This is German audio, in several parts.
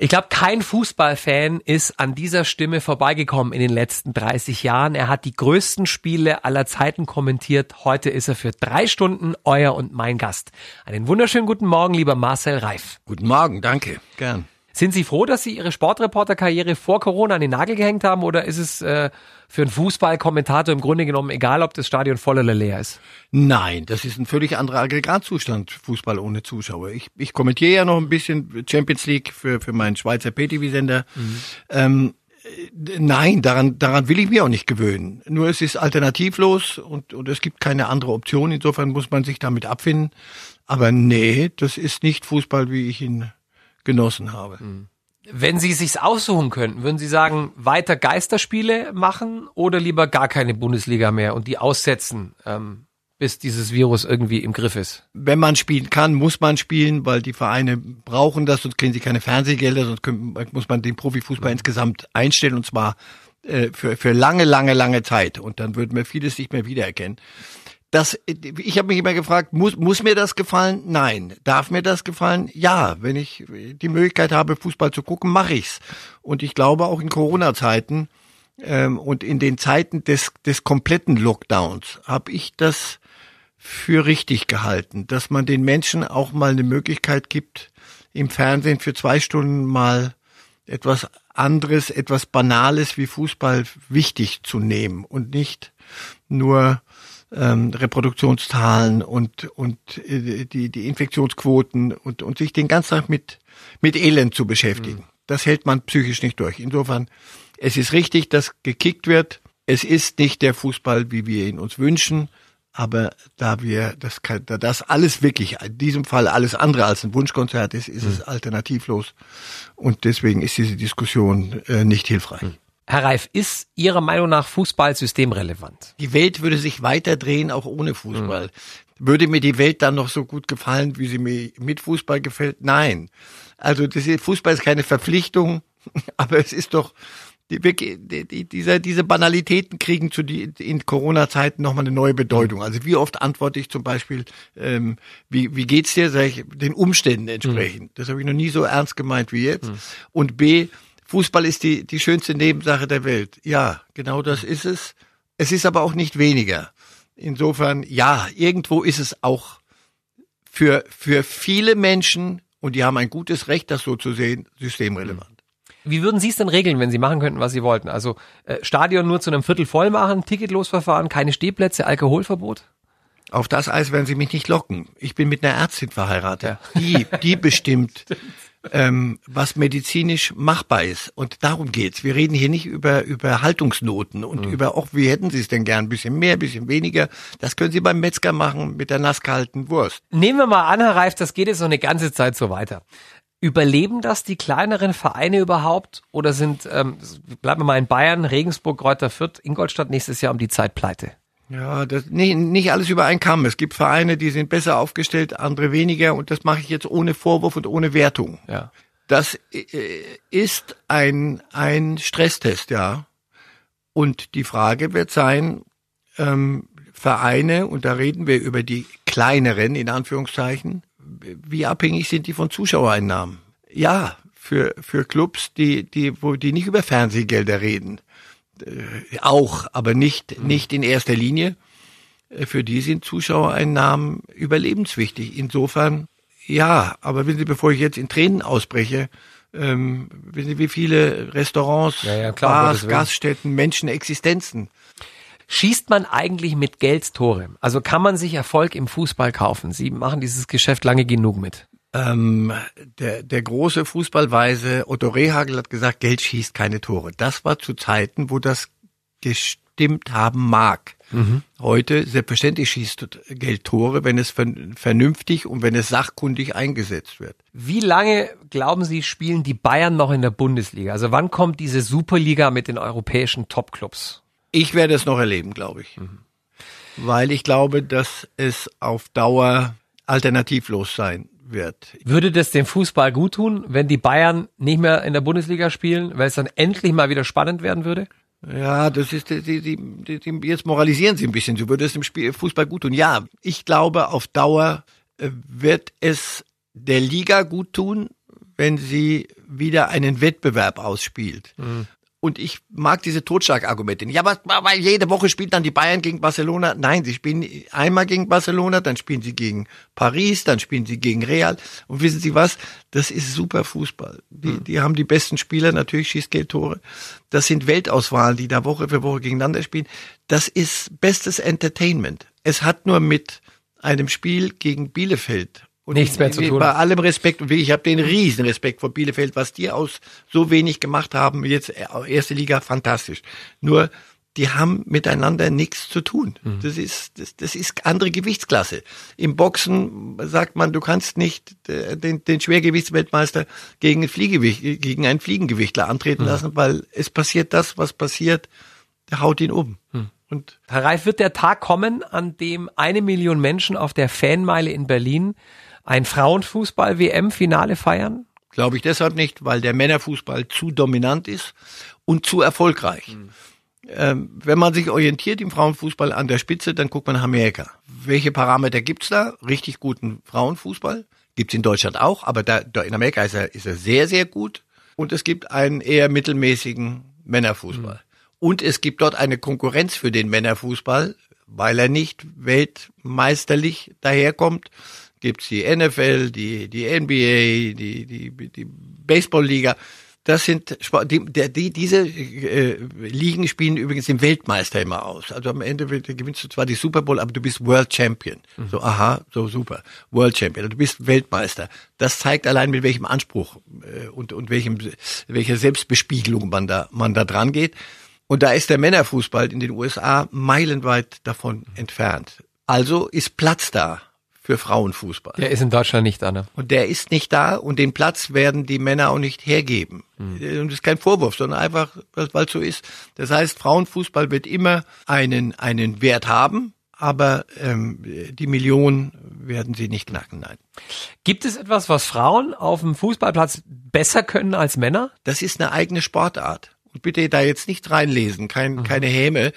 Ich glaube, kein Fußballfan ist an dieser Stimme vorbeigekommen in den letzten 30 Jahren. Er hat die größten Spiele aller Zeiten kommentiert. Heute ist er für drei Stunden euer und mein Gast. Einen wunderschönen guten Morgen, lieber Marcel Reif. Guten Morgen, danke. Gern. Sind Sie froh, dass Sie Ihre Sportreporterkarriere vor Corona an den Nagel gehängt haben oder ist es äh, für einen Fußballkommentator im Grunde genommen egal, ob das Stadion voll oder leer ist? Nein, das ist ein völlig anderer Aggregatzustand, Fußball ohne Zuschauer. Ich, ich kommentiere ja noch ein bisschen Champions League für, für meinen Schweizer PTV-Sender. Mhm. Ähm, Nein, daran, daran will ich mich auch nicht gewöhnen. Nur es ist alternativlos und, und es gibt keine andere Option. Insofern muss man sich damit abfinden. Aber nee, das ist nicht Fußball, wie ich ihn genossen habe. Mhm. Wenn Sie sich's aussuchen könnten, würden Sie sagen, weiter Geisterspiele machen oder lieber gar keine Bundesliga mehr und die aussetzen, ähm, bis dieses Virus irgendwie im Griff ist? Wenn man spielen kann, muss man spielen, weil die Vereine brauchen das, sonst kriegen sie keine Fernsehgelder, sonst können, muss man den Profifußball mhm. insgesamt einstellen und zwar äh, für, für lange, lange, lange Zeit. Und dann würden wir vieles nicht mehr wiedererkennen das, ich habe mich immer gefragt, muss, muss mir das gefallen? Nein. Darf mir das gefallen? Ja. Wenn ich die Möglichkeit habe, Fußball zu gucken, mache ich's. Und ich glaube auch in Corona-Zeiten ähm, und in den Zeiten des, des kompletten Lockdowns habe ich das für richtig gehalten, dass man den Menschen auch mal eine Möglichkeit gibt, im Fernsehen für zwei Stunden mal etwas anderes, etwas Banales wie Fußball wichtig zu nehmen und nicht nur ähm, Reproduktionszahlen und und äh, die die Infektionsquoten und und sich den ganzen Tag mit mit Elend zu beschäftigen. Mhm. Das hält man psychisch nicht durch. Insofern es ist richtig, dass gekickt wird. Es ist nicht der Fußball, wie wir ihn uns wünschen, aber da wir das da das alles wirklich in diesem Fall alles andere als ein Wunschkonzert ist, ist mhm. es alternativlos und deswegen ist diese Diskussion äh, nicht hilfreich. Mhm. Herr Reif, ist Ihrer Meinung nach Fußball systemrelevant? Die Welt würde sich weiter drehen, auch ohne Fußball. Mhm. Würde mir die Welt dann noch so gut gefallen, wie sie mir mit Fußball gefällt? Nein. Also ist, Fußball ist keine Verpflichtung, aber es ist doch die, die, diese, diese Banalitäten kriegen zu die in Corona-Zeiten nochmal eine neue Bedeutung. Also wie oft antworte ich zum Beispiel, ähm, wie, wie geht's dir, sag ich, den Umständen entsprechend. Mhm. Das habe ich noch nie so ernst gemeint wie jetzt. Mhm. Und B, Fußball ist die, die schönste Nebensache der Welt. Ja, genau das ist es. Es ist aber auch nicht weniger. Insofern, ja, irgendwo ist es auch für, für viele Menschen, und die haben ein gutes Recht, das so zu sehen, systemrelevant. Wie würden Sie es denn regeln, wenn Sie machen könnten, was Sie wollten? Also äh, Stadion nur zu einem Viertel voll machen, Ticketlosverfahren, keine Stehplätze, Alkoholverbot? Auf das Eis werden Sie mich nicht locken. Ich bin mit einer Ärztin verheiratet. Ja. Die, die bestimmt, ähm, was medizinisch machbar ist. Und darum geht's. Wir reden hier nicht über, über Haltungsnoten und mhm. über, auch wie hätten Sie es denn gern? Ein bisschen mehr, ein bisschen weniger. Das können Sie beim Metzger machen mit der nass gehaltenen Wurst. Nehmen wir mal an, Herr Reif, das geht jetzt noch eine ganze Zeit so weiter. Überleben das die kleineren Vereine überhaupt? Oder sind, ähm, bleiben wir mal in Bayern, Regensburg, Kräuter Fürth, Ingolstadt nächstes Jahr um die Zeit pleite? Ja, das, nicht, nicht alles über einen Kamm. Es gibt Vereine, die sind besser aufgestellt, andere weniger und das mache ich jetzt ohne Vorwurf und ohne Wertung. Ja. Das äh, ist ein, ein Stresstest, ja. Und die Frage wird sein, ähm, Vereine, und da reden wir über die kleineren, in Anführungszeichen, wie abhängig sind die von Zuschauereinnahmen? Ja, für, für Clubs, die, die, wo die nicht über Fernsehgelder reden, auch, aber nicht, nicht in erster Linie. Äh, für die sind Zuschauereinnahmen überlebenswichtig. Insofern, ja, aber wissen Sie, bevor ich jetzt in Tränen ausbreche, ähm, wissen Sie, wie viele Restaurants, ja, ja, klar, Bars, Gaststätten, Menschen, Existenzen. Schießt man eigentlich mit Geld Tore? Also kann man sich Erfolg im Fußball kaufen? Sie machen dieses Geschäft lange genug mit. Ähm, der, der große Fußballweise Otto Rehagel hat gesagt, Geld schießt keine Tore. Das war zu Zeiten, wo das gestimmt haben mag. Mhm. Heute, selbstverständlich schießt Geld Tore, wenn es vernünftig und wenn es sachkundig eingesetzt wird. Wie lange, glauben Sie, spielen die Bayern noch in der Bundesliga? Also wann kommt diese Superliga mit den europäischen Topclubs? Ich werde es noch erleben, glaube ich. Mhm. Weil ich glaube, dass es auf Dauer alternativlos sein wird. Würde das dem Fußball gut tun, wenn die Bayern nicht mehr in der Bundesliga spielen, weil es dann endlich mal wieder spannend werden würde? Ja, das ist die, die, die, die jetzt moralisieren Sie ein bisschen. So würde es dem Spiel, Fußball gut tun. Ja, ich glaube, auf Dauer äh, wird es der Liga gut tun, wenn sie wieder einen Wettbewerb ausspielt. Mhm. Und ich mag diese Totschlagargumente nicht. Ja, aber weil jede Woche spielt dann die Bayern gegen Barcelona. Nein, sie spielen einmal gegen Barcelona, dann spielen sie gegen Paris, dann spielen sie gegen Real. Und wissen Sie was? Das ist super Fußball. Die, hm. die haben die besten Spieler, natürlich schießt Geld Tore. Das sind Weltauswahlen, die da Woche für Woche gegeneinander spielen. Das ist bestes Entertainment. Es hat nur mit einem Spiel gegen Bielefeld und Nichts mehr zu tun. Bei allem Respekt, und ich habe den riesen Respekt vor Bielefeld, was die aus so wenig gemacht haben, jetzt äh, erste Liga, fantastisch. Nur, die haben miteinander nichts zu tun. Mhm. Das ist, das, das ist andere Gewichtsklasse. Im Boxen sagt man, du kannst nicht äh, den, den Schwergewichtsweltmeister gegen, ein Fliegewicht, gegen einen Fliegengewichtler antreten mhm. lassen, weil es passiert das, was passiert, der haut ihn um. Mhm. Und Herr Reif, wird der Tag kommen, an dem eine Million Menschen auf der Fanmeile in Berlin ein Frauenfußball-WM-Finale feiern? Glaube ich deshalb nicht, weil der Männerfußball zu dominant ist und zu erfolgreich. Mhm. Ähm, wenn man sich orientiert im Frauenfußball an der Spitze, dann guckt man nach Amerika. Welche Parameter gibt's da? Richtig guten Frauenfußball. Gibt's in Deutschland auch, aber da, da in Amerika ist er, ist er sehr, sehr gut. Und es gibt einen eher mittelmäßigen Männerfußball. Mhm. Und es gibt dort eine Konkurrenz für den Männerfußball, weil er nicht weltmeisterlich daherkommt, gibt's die NFL, die, die NBA, die, die, die Baseballliga. Das sind die, die, diese äh, Ligen spielen übrigens den Weltmeister immer aus. Also am Ende gewinnst du zwar die Super Bowl, aber du bist World Champion. Mhm. So, aha, so super. World Champion. Du bist Weltmeister. Das zeigt allein mit welchem Anspruch äh, und, und welchem, welcher Selbstbespiegelung man da, man da dran geht. Und da ist der Männerfußball in den USA meilenweit davon entfernt. Also ist Platz da für Frauenfußball. Der ist in Deutschland nicht da, ne? Und der ist nicht da und den Platz werden die Männer auch nicht hergeben. Mhm. Und das ist kein Vorwurf, sondern einfach, weil es so ist. Das heißt, Frauenfußball wird immer einen, einen Wert haben, aber ähm, die Millionen werden sie nicht knacken, nein. Gibt es etwas, was Frauen auf dem Fußballplatz besser können als Männer? Das ist eine eigene Sportart. Und bitte da jetzt nicht reinlesen, kein, mhm. keine Häme.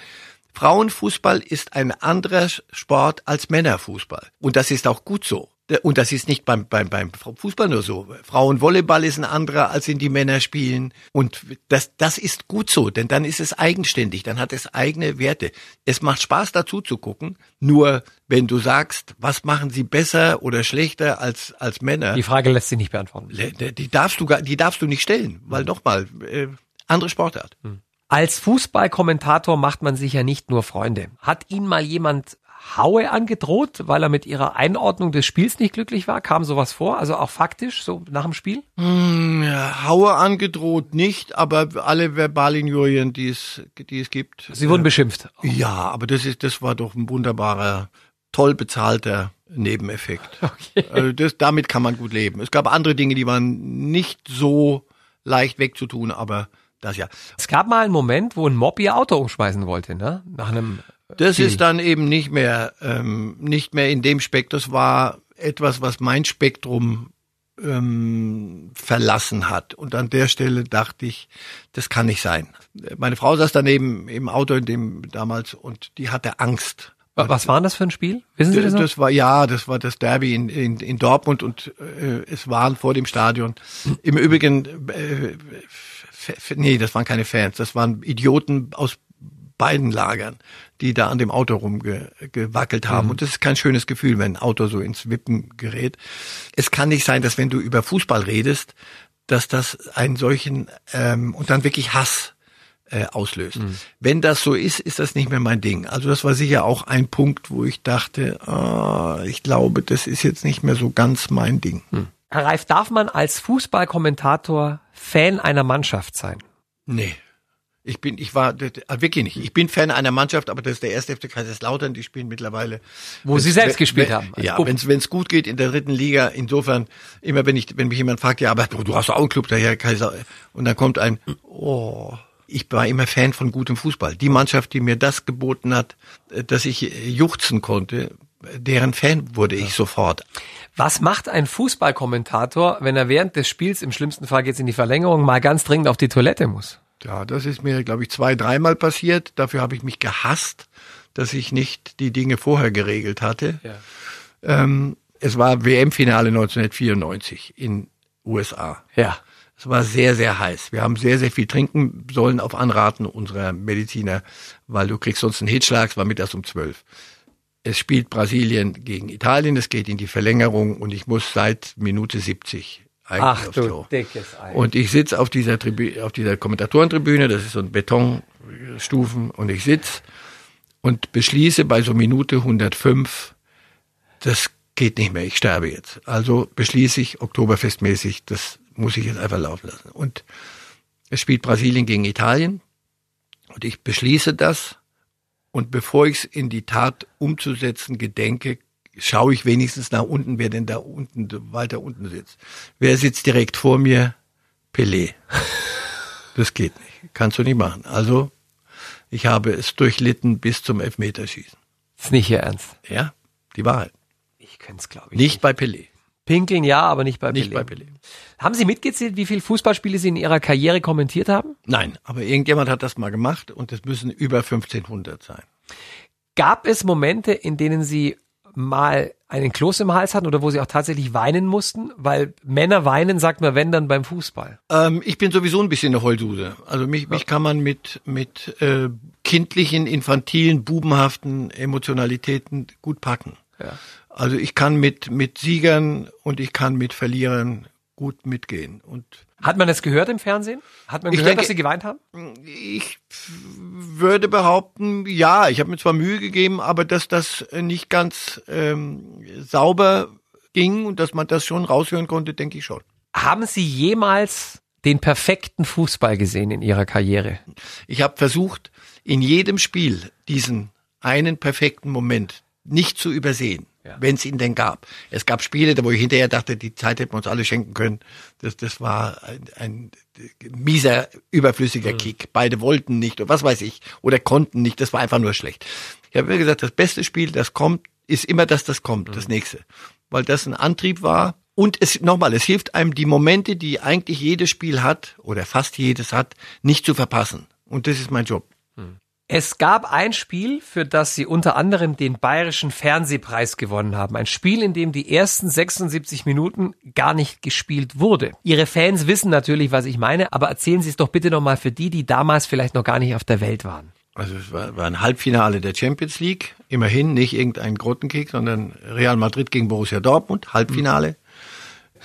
Frauenfußball ist ein anderer Sport als Männerfußball. Und das ist auch gut so. Und das ist nicht beim, beim, beim Fußball nur so. Frauenvolleyball ist ein anderer, als in die Männer spielen. Und das, das ist gut so, denn dann ist es eigenständig, dann hat es eigene Werte. Es macht Spaß dazu zu gucken. Nur wenn du sagst, was machen sie besser oder schlechter als, als Männer. Die Frage lässt sich nicht beantworten. Die darfst du, die darfst du nicht stellen, weil nochmal, äh, andere Sportart. Hm. Als Fußballkommentator macht man sich ja nicht nur Freunde. Hat Ihnen mal jemand Haue angedroht, weil er mit ihrer Einordnung des Spiels nicht glücklich war? Kam sowas vor? Also auch faktisch, so nach dem Spiel? Hm, Haue angedroht nicht, aber alle Verbalinjurien, die es, die es gibt. Sie wurden äh, beschimpft. Ja, aber das ist, das war doch ein wunderbarer, toll bezahlter Nebeneffekt. Okay. Also das, damit kann man gut leben. Es gab andere Dinge, die waren nicht so leicht wegzutun, aber das ja. Es gab mal einen Moment, wo ein Mob ihr Auto umschmeißen wollte, ne? Nach einem. Das Spiel. ist dann eben nicht mehr, ähm, nicht mehr in dem Spektrum. Das war etwas, was mein Spektrum ähm, verlassen hat. Und an der Stelle dachte ich, das kann nicht sein. Meine Frau saß daneben im Auto in dem damals und die hatte Angst. Was war das für ein Spiel? Wissen Sie das? Noch? Das war ja, das war das Derby in, in, in Dortmund und äh, es waren vor dem Stadion. Im Übrigen äh, nee, das waren keine Fans, das waren Idioten aus beiden Lagern, die da an dem Auto rumgewackelt haben. Mhm. Und das ist kein schönes Gefühl, wenn ein Auto so ins Wippen gerät. Es kann nicht sein, dass wenn du über Fußball redest, dass das einen solchen ähm, und dann wirklich Hass äh, auslöst. Mhm. Wenn das so ist, ist das nicht mehr mein Ding. Also das war sicher auch ein Punkt, wo ich dachte, ah, ich glaube, das ist jetzt nicht mehr so ganz mein Ding. Mhm. Herr Reif, darf man als Fußballkommentator Fan einer Mannschaft sein? Nee. Ich bin, ich war ah, wirklich nicht. Ich bin Fan einer Mannschaft, aber das ist der erste FC Kaiserslautern. Die spielen mittlerweile, wo sie selbst gespielt wenn, haben. Ja, wenn es gut geht in der dritten Liga. Insofern immer, wenn ich, wenn mich jemand fragt, ja, aber du hast auch einen Club daher Kaiser, und dann kommt ein, oh, ich war immer Fan von gutem Fußball. Die Mannschaft, die mir das geboten hat, äh, dass ich juchzen konnte, deren Fan wurde ich sofort. Was macht ein Fußballkommentator, wenn er während des Spiels, im schlimmsten Fall geht's in die Verlängerung, mal ganz dringend auf die Toilette muss? Ja, das ist mir, glaube ich, zwei, dreimal passiert. Dafür habe ich mich gehasst, dass ich nicht die Dinge vorher geregelt hatte. Ja. Ähm, es war WM-Finale 1994 in USA. Ja. Es war sehr, sehr heiß. Wir haben sehr, sehr viel trinken sollen auf Anraten unserer Mediziner, weil du kriegst sonst einen Hitschlag, es war mittags um zwölf. Es spielt Brasilien gegen Italien, es geht in die Verlängerung und ich muss seit Minute 70 eigentlich Ach aufs Klo. dickes Ei. Und ich sitz auf dieser Tribü auf dieser Kommentatorentribüne, das ist so ein Betonstufen und ich sitz und beschließe bei so Minute 105, das geht nicht mehr, ich sterbe jetzt. Also beschließe ich Oktoberfestmäßig, das muss ich jetzt einfach laufen lassen. Und es spielt Brasilien gegen Italien und ich beschließe das und bevor ich es in die Tat umzusetzen gedenke, schaue ich wenigstens nach unten, wer denn da unten, weiter unten sitzt. Wer sitzt direkt vor mir? Pelé. Das geht nicht. Kannst du nicht machen. Also, ich habe es durchlitten bis zum Elfmeterschießen. ist nicht Ihr Ernst. Ja, die Wahrheit. Ich könnte es, glaube ich. Nicht bei Pelé. Pinkeln ja, aber nicht bei Nicht Pelé. bei Pelé. Haben Sie mitgezählt, wie viele Fußballspiele Sie in Ihrer Karriere kommentiert haben? Nein, aber irgendjemand hat das mal gemacht und es müssen über 1500 sein. Gab es Momente, in denen Sie mal einen Kloß im Hals hatten oder wo Sie auch tatsächlich weinen mussten? Weil Männer weinen, sagt man, wenn dann beim Fußball. Ähm, ich bin sowieso ein bisschen eine Heulsuse. Also mich, mich kann man mit, mit äh, kindlichen, infantilen, bubenhaften Emotionalitäten gut packen. Ja. Also ich kann mit, mit Siegern und ich kann mit Verlierern gut mitgehen. Und Hat man das gehört im Fernsehen? Hat man gehört, denke- dass Sie geweint haben? ich würde behaupten, ja, ich habe mir zwar Mühe gegeben, aber dass das nicht ganz ähm, sauber ging und dass man das schon raushören konnte, denke ich schon. Haben Sie jemals den perfekten Fußball gesehen in Ihrer Karriere? Ich habe versucht, in jedem Spiel diesen einen perfekten Moment nicht zu übersehen, Ja. wenn es ihn denn gab. Es gab Spiele, da wo ich hinterher dachte, die Zeit hätten wir uns alle schenken können. Das, das war ein, ein mieser, überflüssiger Kick. Beide wollten nicht oder was weiß ich oder konnten nicht. Das war einfach nur schlecht. Ich habe mir gesagt, das beste Spiel, das kommt, ist immer das, das kommt, das nächste, weil das ein Antrieb war. Und es nochmal, es hilft einem, die Momente, die eigentlich jedes Spiel hat oder fast jedes hat, nicht zu verpassen. Und das ist mein Job. Es gab ein Spiel, für das Sie unter anderem den Bayerischen Fernsehpreis gewonnen haben. Ein Spiel, in dem die ersten 76 Minuten gar nicht gespielt wurde. Ihre Fans wissen natürlich, was ich meine, aber erzählen Sie es doch bitte nochmal für die, die damals vielleicht noch gar nicht auf der Welt waren. Also es war, war ein Halbfinale der Champions League, immerhin nicht irgendein Grottenkick, sondern Real Madrid gegen Borussia Dortmund, Halbfinale.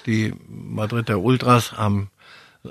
Die Madrider Ultras haben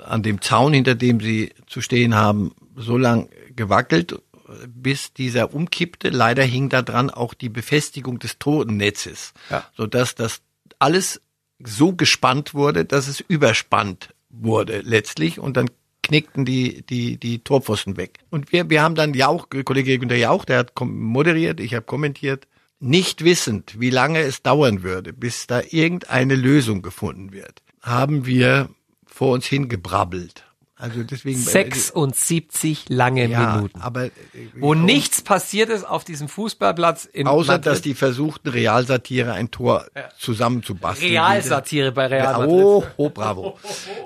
an dem Zaun, hinter dem sie zu stehen haben, so lang gewackelt, bis dieser umkippte. Leider hing da dran auch die Befestigung des Totennetzes, Ja. sodass das alles so gespannt wurde, dass es überspannt wurde letztlich und dann knickten die, die, die Torpfosten weg. Und wir, wir haben dann Jauch, Kollege Günter Jauch, der hat moderiert, ich habe kommentiert, nicht wissend, wie lange es dauern würde, bis da irgendeine Lösung gefunden wird, haben wir vor uns hingebrabbelt. Also deswegen 76 lange ja, Minuten. aber äh, Wo nichts passiert ist auf diesem Fußballplatz in außer Madrid. dass die versuchten Realsatire ein Tor zusammenzubasteln. Realsatire bei Real Ja, Madrid. oh, oh, bravo.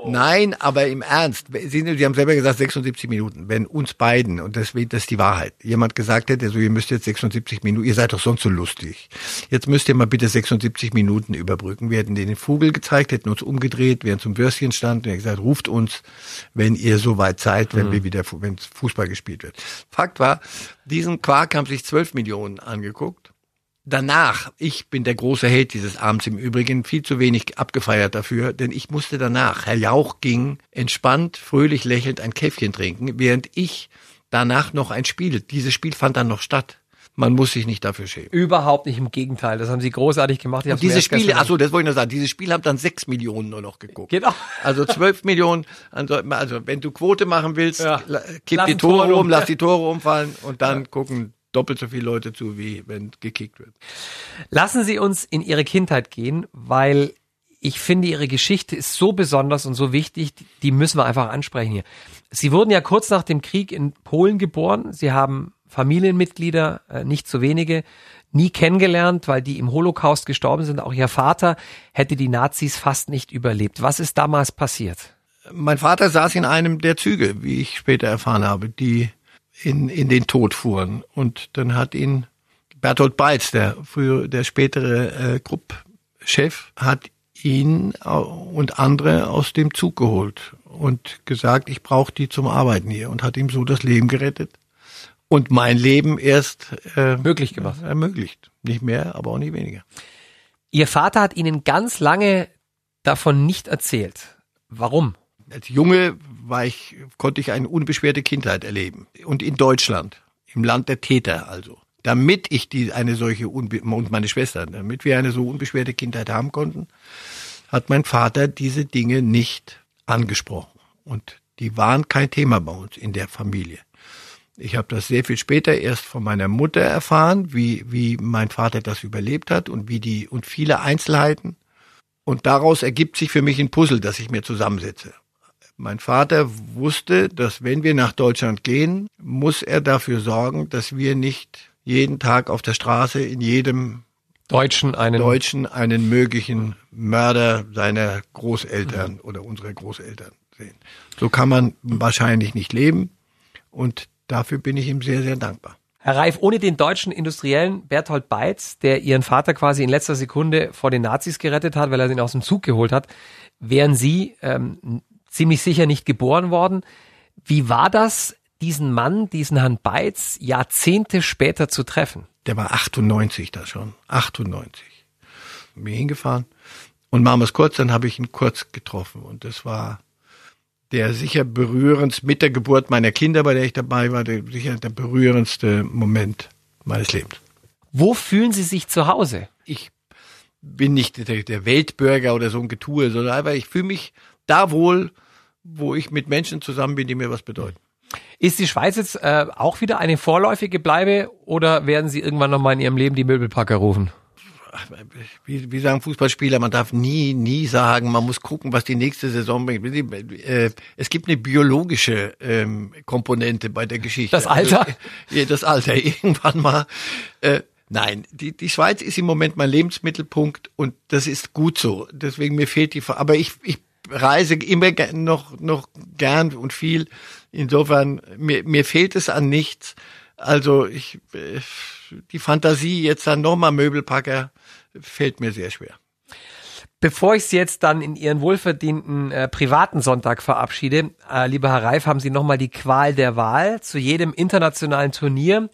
Nein, aber im Ernst, Sie, Sie haben selber gesagt 76 Minuten. Wenn uns beiden, und deswegen, das ist die Wahrheit, jemand gesagt hätte, so ihr müsst jetzt 76 Minuten, ihr seid doch sonst so lustig. Jetzt müsst ihr mal bitte 76 Minuten überbrücken. Wir hätten den Vogel gezeigt, hätten uns umgedreht, wären zum Würstchen stand und gesagt, ruft uns, wenn ihr so weit seid, wenn wir wieder, wenn Fußball gespielt wird. Fakt war, diesen Quark haben sich 12 Millionen angeguckt. Danach, ich bin der große Held dieses Abends im Übrigen, viel zu wenig abgefeiert dafür, denn ich musste danach, Herr Jauch ging entspannt, fröhlich lächelnd ein Käffchen trinken, während ich danach noch ein Spiel, dieses Spiel fand dann noch statt. Man muss sich nicht dafür schämen. Überhaupt nicht im Gegenteil. Das haben sie großartig gemacht. Ich Und diese Spiele, gestern- ach so, das wollte ich noch sagen, dieses Spiel haben dann sechs Millionen nur noch geguckt. Genau. Also zwölf Millionen, also also wenn du Quote machen willst, Ja. kipp Lass die Tore Tor um, lass die Tore umfallen und dann gucken doppelt so viele Leute zu, wie wenn gekickt wird. Lassen Sie uns in Ihre Kindheit gehen, weil ich finde, Ihre Geschichte ist so besonders und so wichtig, die müssen wir einfach ansprechen hier. Sie wurden ja kurz nach dem Krieg in Polen geboren. Sie haben Familienmitglieder, äh, nicht zu wenige, nie kennengelernt, weil die im Holocaust gestorben sind. Auch Ihr Vater hätte die Nazis fast nicht überlebt. Was ist damals passiert? Mein Vater saß in einem der Züge, wie ich später erfahren habe, die in, in den Tod fuhren. Und dann hat ihn Bertolt Beitz, der frühere, der spätere äh, Gruppchef, hat ihn au- und andere aus dem Zug geholt und gesagt, ich brauche die zum Arbeiten hier und hat ihm so das Leben gerettet und mein Leben erst äh, möglich gemacht. Ermöglicht. Nicht mehr, aber auch nicht weniger. Ihr Vater hat Ihnen ganz lange davon nicht erzählt. Warum? Als Junge war ich, konnte ich eine unbeschwerte Kindheit erleben. Und in Deutschland, im Land der Täter also. Damit ich die, eine solche, Unbe und meine Schwester, damit wir eine so unbeschwerte Kindheit haben konnten, hat mein Vater diese Dinge nicht angesprochen. Und die waren kein Thema bei uns in der Familie. Ich habe das sehr viel später erst von meiner Mutter erfahren, wie, wie mein Vater das überlebt hat und wie die und viele Einzelheiten. Und daraus ergibt sich für mich ein Puzzle, das ich mir zusammensetze. Mein Vater wusste, dass wenn wir nach Deutschland gehen, muss er dafür sorgen, dass wir nicht jeden Tag auf der Straße in jedem Deutschen einen, Deutschen einen möglichen Mörder seiner Großeltern mhm. oder unserer Großeltern sehen. So kann man wahrscheinlich nicht leben und dafür bin ich ihm sehr, sehr dankbar. Herr Reif, ohne den deutschen Industriellen Berthold Beitz, der Ihren Vater quasi in letzter Sekunde vor den Nazis gerettet hat, weil er ihn aus dem Zug geholt hat, wären Sie ähm, ziemlich sicher nicht geboren worden. Wie war das, diesen Mann, diesen Herrn Beitz, Jahrzehnte später zu treffen? Der war 98 da schon. 98. Bin mir hingefahren. Und machen wir es kurz, dann habe ich ihn kurz getroffen. Und das war der sicher berührendste, mit der Geburt meiner Kinder, bei der ich dabei war, der, sicher der berührendste Moment meines Lebens. Wo fühlen Sie sich zu Hause? Ich bin nicht der, der Weltbürger oder so ein Getue, sondern einfach, ich fühle mich da wohl, wo ich mit Menschen zusammen bin, die mir was bedeuten. Ist die Schweiz jetzt äh, auch wieder eine vorläufige Bleibe oder werden Sie irgendwann nochmal in Ihrem Leben die Möbelpacker rufen? Wie, wie sagen Fußballspieler, man darf nie, nie sagen, man muss gucken, was die nächste Saison bringt. Äh, es gibt eine biologische ähm, Komponente bei der Geschichte. Das Alter? Also, ja, das Alter. Irgendwann mal. Äh, nein, die, die Schweiz ist im Moment mein Lebensmittelpunkt und das ist gut so. Deswegen mir fehlt die, aber ich, ich reise immer noch, noch gern und viel. Insofern, mir, mir fehlt es an nichts. Also ich, äh, die Fantasie, jetzt dann nochmal Möbelpacker, fällt mir sehr schwer. Bevor ich Sie jetzt dann in Ihren wohlverdienten äh, privaten Sonntag verabschiede, äh, lieber Herr Reif, haben Sie nochmal die Qual der Wahl zu jedem internationalen Turnier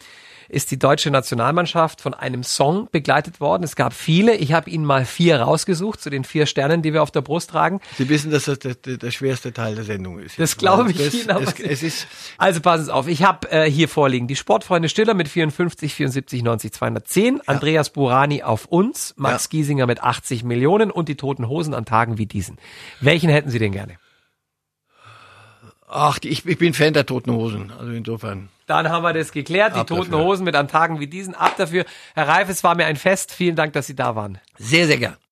ist die deutsche Nationalmannschaft von einem Song begleitet worden. Es gab viele. Ich habe Ihnen mal vier rausgesucht zu den vier Sternen, die wir auf der Brust tragen. Sie wissen, dass das der, der, der schwerste Teil der Sendung ist. Das glaube ich das, Ihnen. Aber es, es ist also passen Sie auf. Ich habe äh, hier vorliegen die Sportfreunde Stiller mit 54, 74, 90, 210. Ja. Andreas Burani auf uns. Max ja. Giesinger mit 80 Millionen und die Toten Hosen an Tagen wie diesen. Welchen hätten Sie denn gerne? Ach, ich, ich bin Fan der Toten Hosen. Also insofern. Dann haben wir das geklärt. Die Ab Toten dafür. Hosen mit an Tagen wie diesen. Ab dafür. Herr Reif, es war mir ein Fest. Vielen Dank, dass Sie da waren. Sehr, sehr gern.